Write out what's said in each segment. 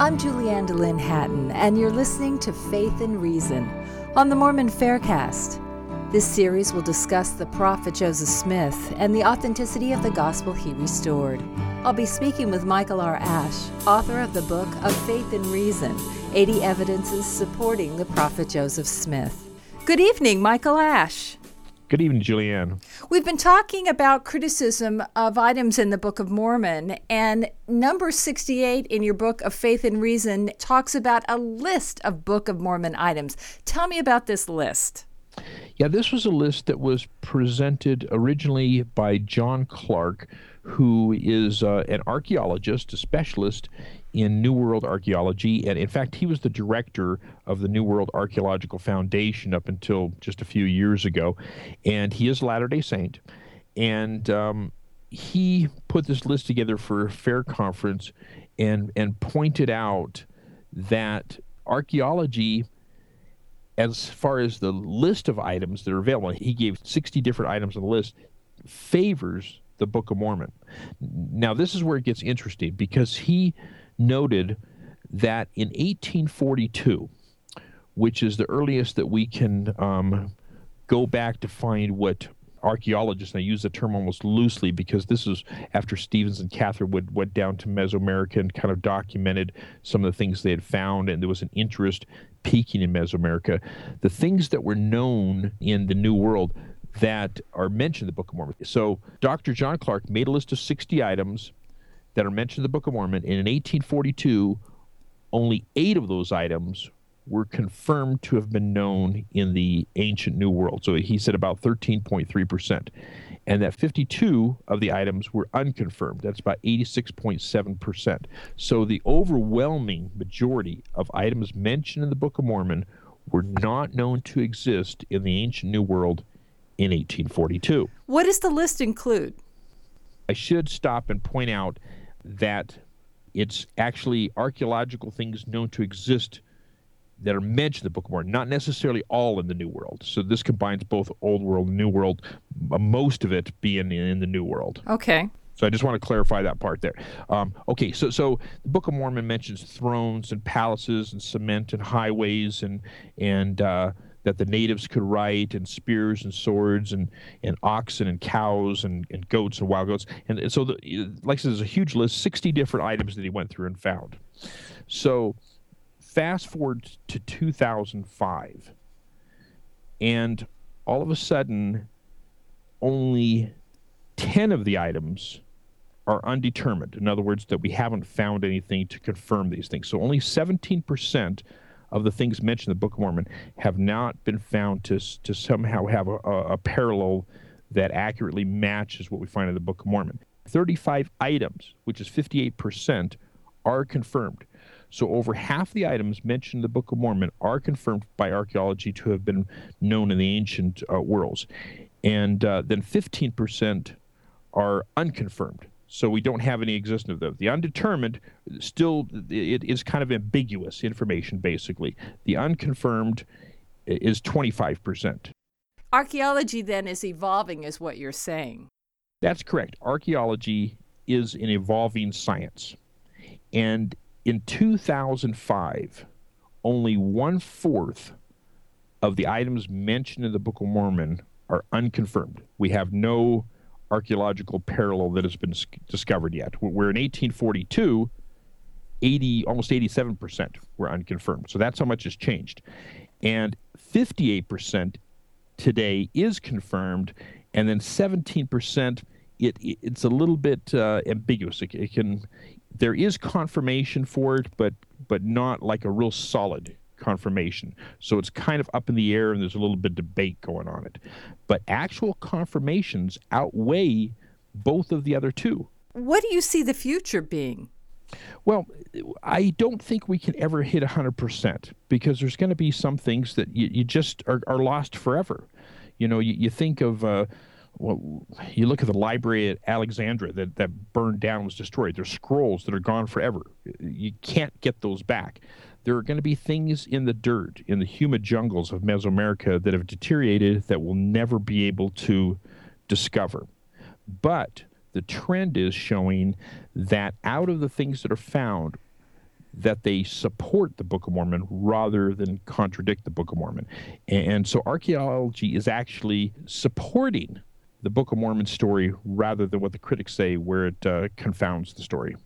I'm Julianne DeLynn Hatton, and you're listening to Faith and Reason on the Mormon Faircast. This series will discuss the prophet Joseph Smith and the authenticity of the gospel he restored. I'll be speaking with Michael R. Ash, author of the book of Faith and Reason 80 Evidences Supporting the Prophet Joseph Smith. Good evening, Michael Ash. Good evening, Julianne. We've been talking about criticism of items in the Book of Mormon, and number 68 in your book of Faith and Reason talks about a list of Book of Mormon items. Tell me about this list. Yeah, this was a list that was presented originally by John Clark, who is uh, an archaeologist, a specialist in New World archaeology. And in fact, he was the director of the New World Archaeological Foundation up until just a few years ago. And he is Latter day Saint. And um, he put this list together for a fair conference and, and pointed out that archaeology as far as the list of items that are available, he gave 60 different items on the list, favors the Book of Mormon. Now, this is where it gets interesting because he noted that in 1842, which is the earliest that we can um, go back to find what archaeologists, and I use the term almost loosely because this is after Stephens and Catherwood went down to Mesoamerica and kind of documented some of the things they had found, and there was an interest peaking in Mesoamerica. The things that were known in the New World that are mentioned in the Book of Mormon. So Dr. John Clark made a list of 60 items that are mentioned in the Book of Mormon, and in 1842, only eight of those items were confirmed to have been known in the ancient New World. So he said about 13.3%. And that 52 of the items were unconfirmed. That's about 86.7%. So the overwhelming majority of items mentioned in the Book of Mormon were not known to exist in the ancient New World in 1842. What does the list include? I should stop and point out that it's actually archaeological things known to exist that are mentioned in the Book of Mormon, not necessarily all in the New World. So this combines both Old World and New World, most of it being in the New World. Okay. So I just want to clarify that part there. Um, okay, so so the Book of Mormon mentions thrones and palaces and cement and highways and and uh, that the natives could write and spears and swords, and, and oxen and cows, and, and goats and wild goats. And, so, the, like I said, there's a huge list, 60 different items that he went through and found. So, fast forward to 2005, and all of a sudden, only 10 of the items are undetermined. In other words, that we haven't found anything to confirm these things. So only 17% of the things mentioned in the Book of Mormon have not been found to, to somehow have a, a, parallel that accurately matches what we find in the Book of Mormon. 35 items, which is 58%, are confirmed. So over half the items mentioned in the Book of Mormon are confirmed by archaeology to have been known in the ancient uh, worlds. And uh, then 15% are unconfirmed. So we don't have any existence of those. The undetermined still it is kind of ambiguous information basically. The unconfirmed is 25%. Archaeology then is evolving is what you're saying. That's correct. Archaeology is an evolving science. And in 2005, only one fourth of the items mentioned in the Book of Mormon are unconfirmed. We have no archaeological parallel that has been discovered yet. Where in 1842, 80, almost 87% were unconfirmed. So that's how much has changed. And 58% today is confirmed, and then 17%, it, it's a little bit uh, ambiguous. It, it can, there is confirmation for it, but but not like a real solid confirmation. So it's kind of up in the air and there's a little bit of debate going on it. But actual confirmations outweigh both of the other two. What do you see the future being? Well, I don't think we can ever hit 100% because there's going to be some things that you, you just are, are, lost forever. You know, you, you think of. Uh, well, you look at the library at Alexandria that, that burned down, was destroyed. There's scrolls that are gone forever. You can't get those back there are going to be things in the dirt, in the humid jungles of Mesoamerica that have deteriorated that we'll never be able to discover. But the trend is showing that out of the things that are found, that they support the Book of Mormon rather than contradict the Book of Mormon. And so archaeology is actually supporting the Book of Mormon story rather than what the critics say, where it uh, confounds the story.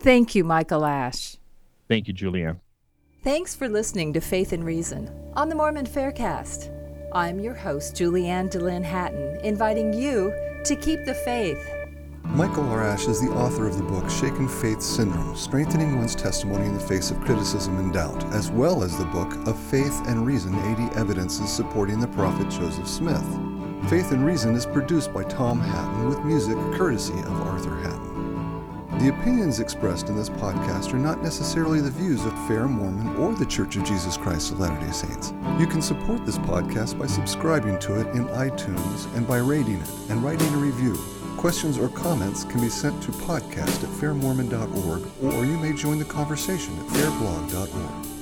Thank you, Michael Ash. Thank you, Julianne. Thanks for listening to Faith and Reason on the Mormon Faircast. I'm your host, Julianne DeLynn Hatton, inviting you to keep the faith. Michael R. Ash is the author of the book Shaken Faith Syndrome Strengthening One's Testimony in the Face of Criticism and Doubt, as well as the book of Faith and Reason 80 Evidences Supporting the Prophet Joseph Smith. Faith and Reason is produced by Tom Hatton with music courtesy of Arthur Hatton. The opinions expressed in this podcast are not necessarily the views of Fair Mormon or the Church of Jesus Christ of Latter day Saints. You can support this podcast by subscribing to it in iTunes and by rating it and writing a review. Questions or comments can be sent to podcast at fairmormon.org or you may join the conversation at fairblog.org.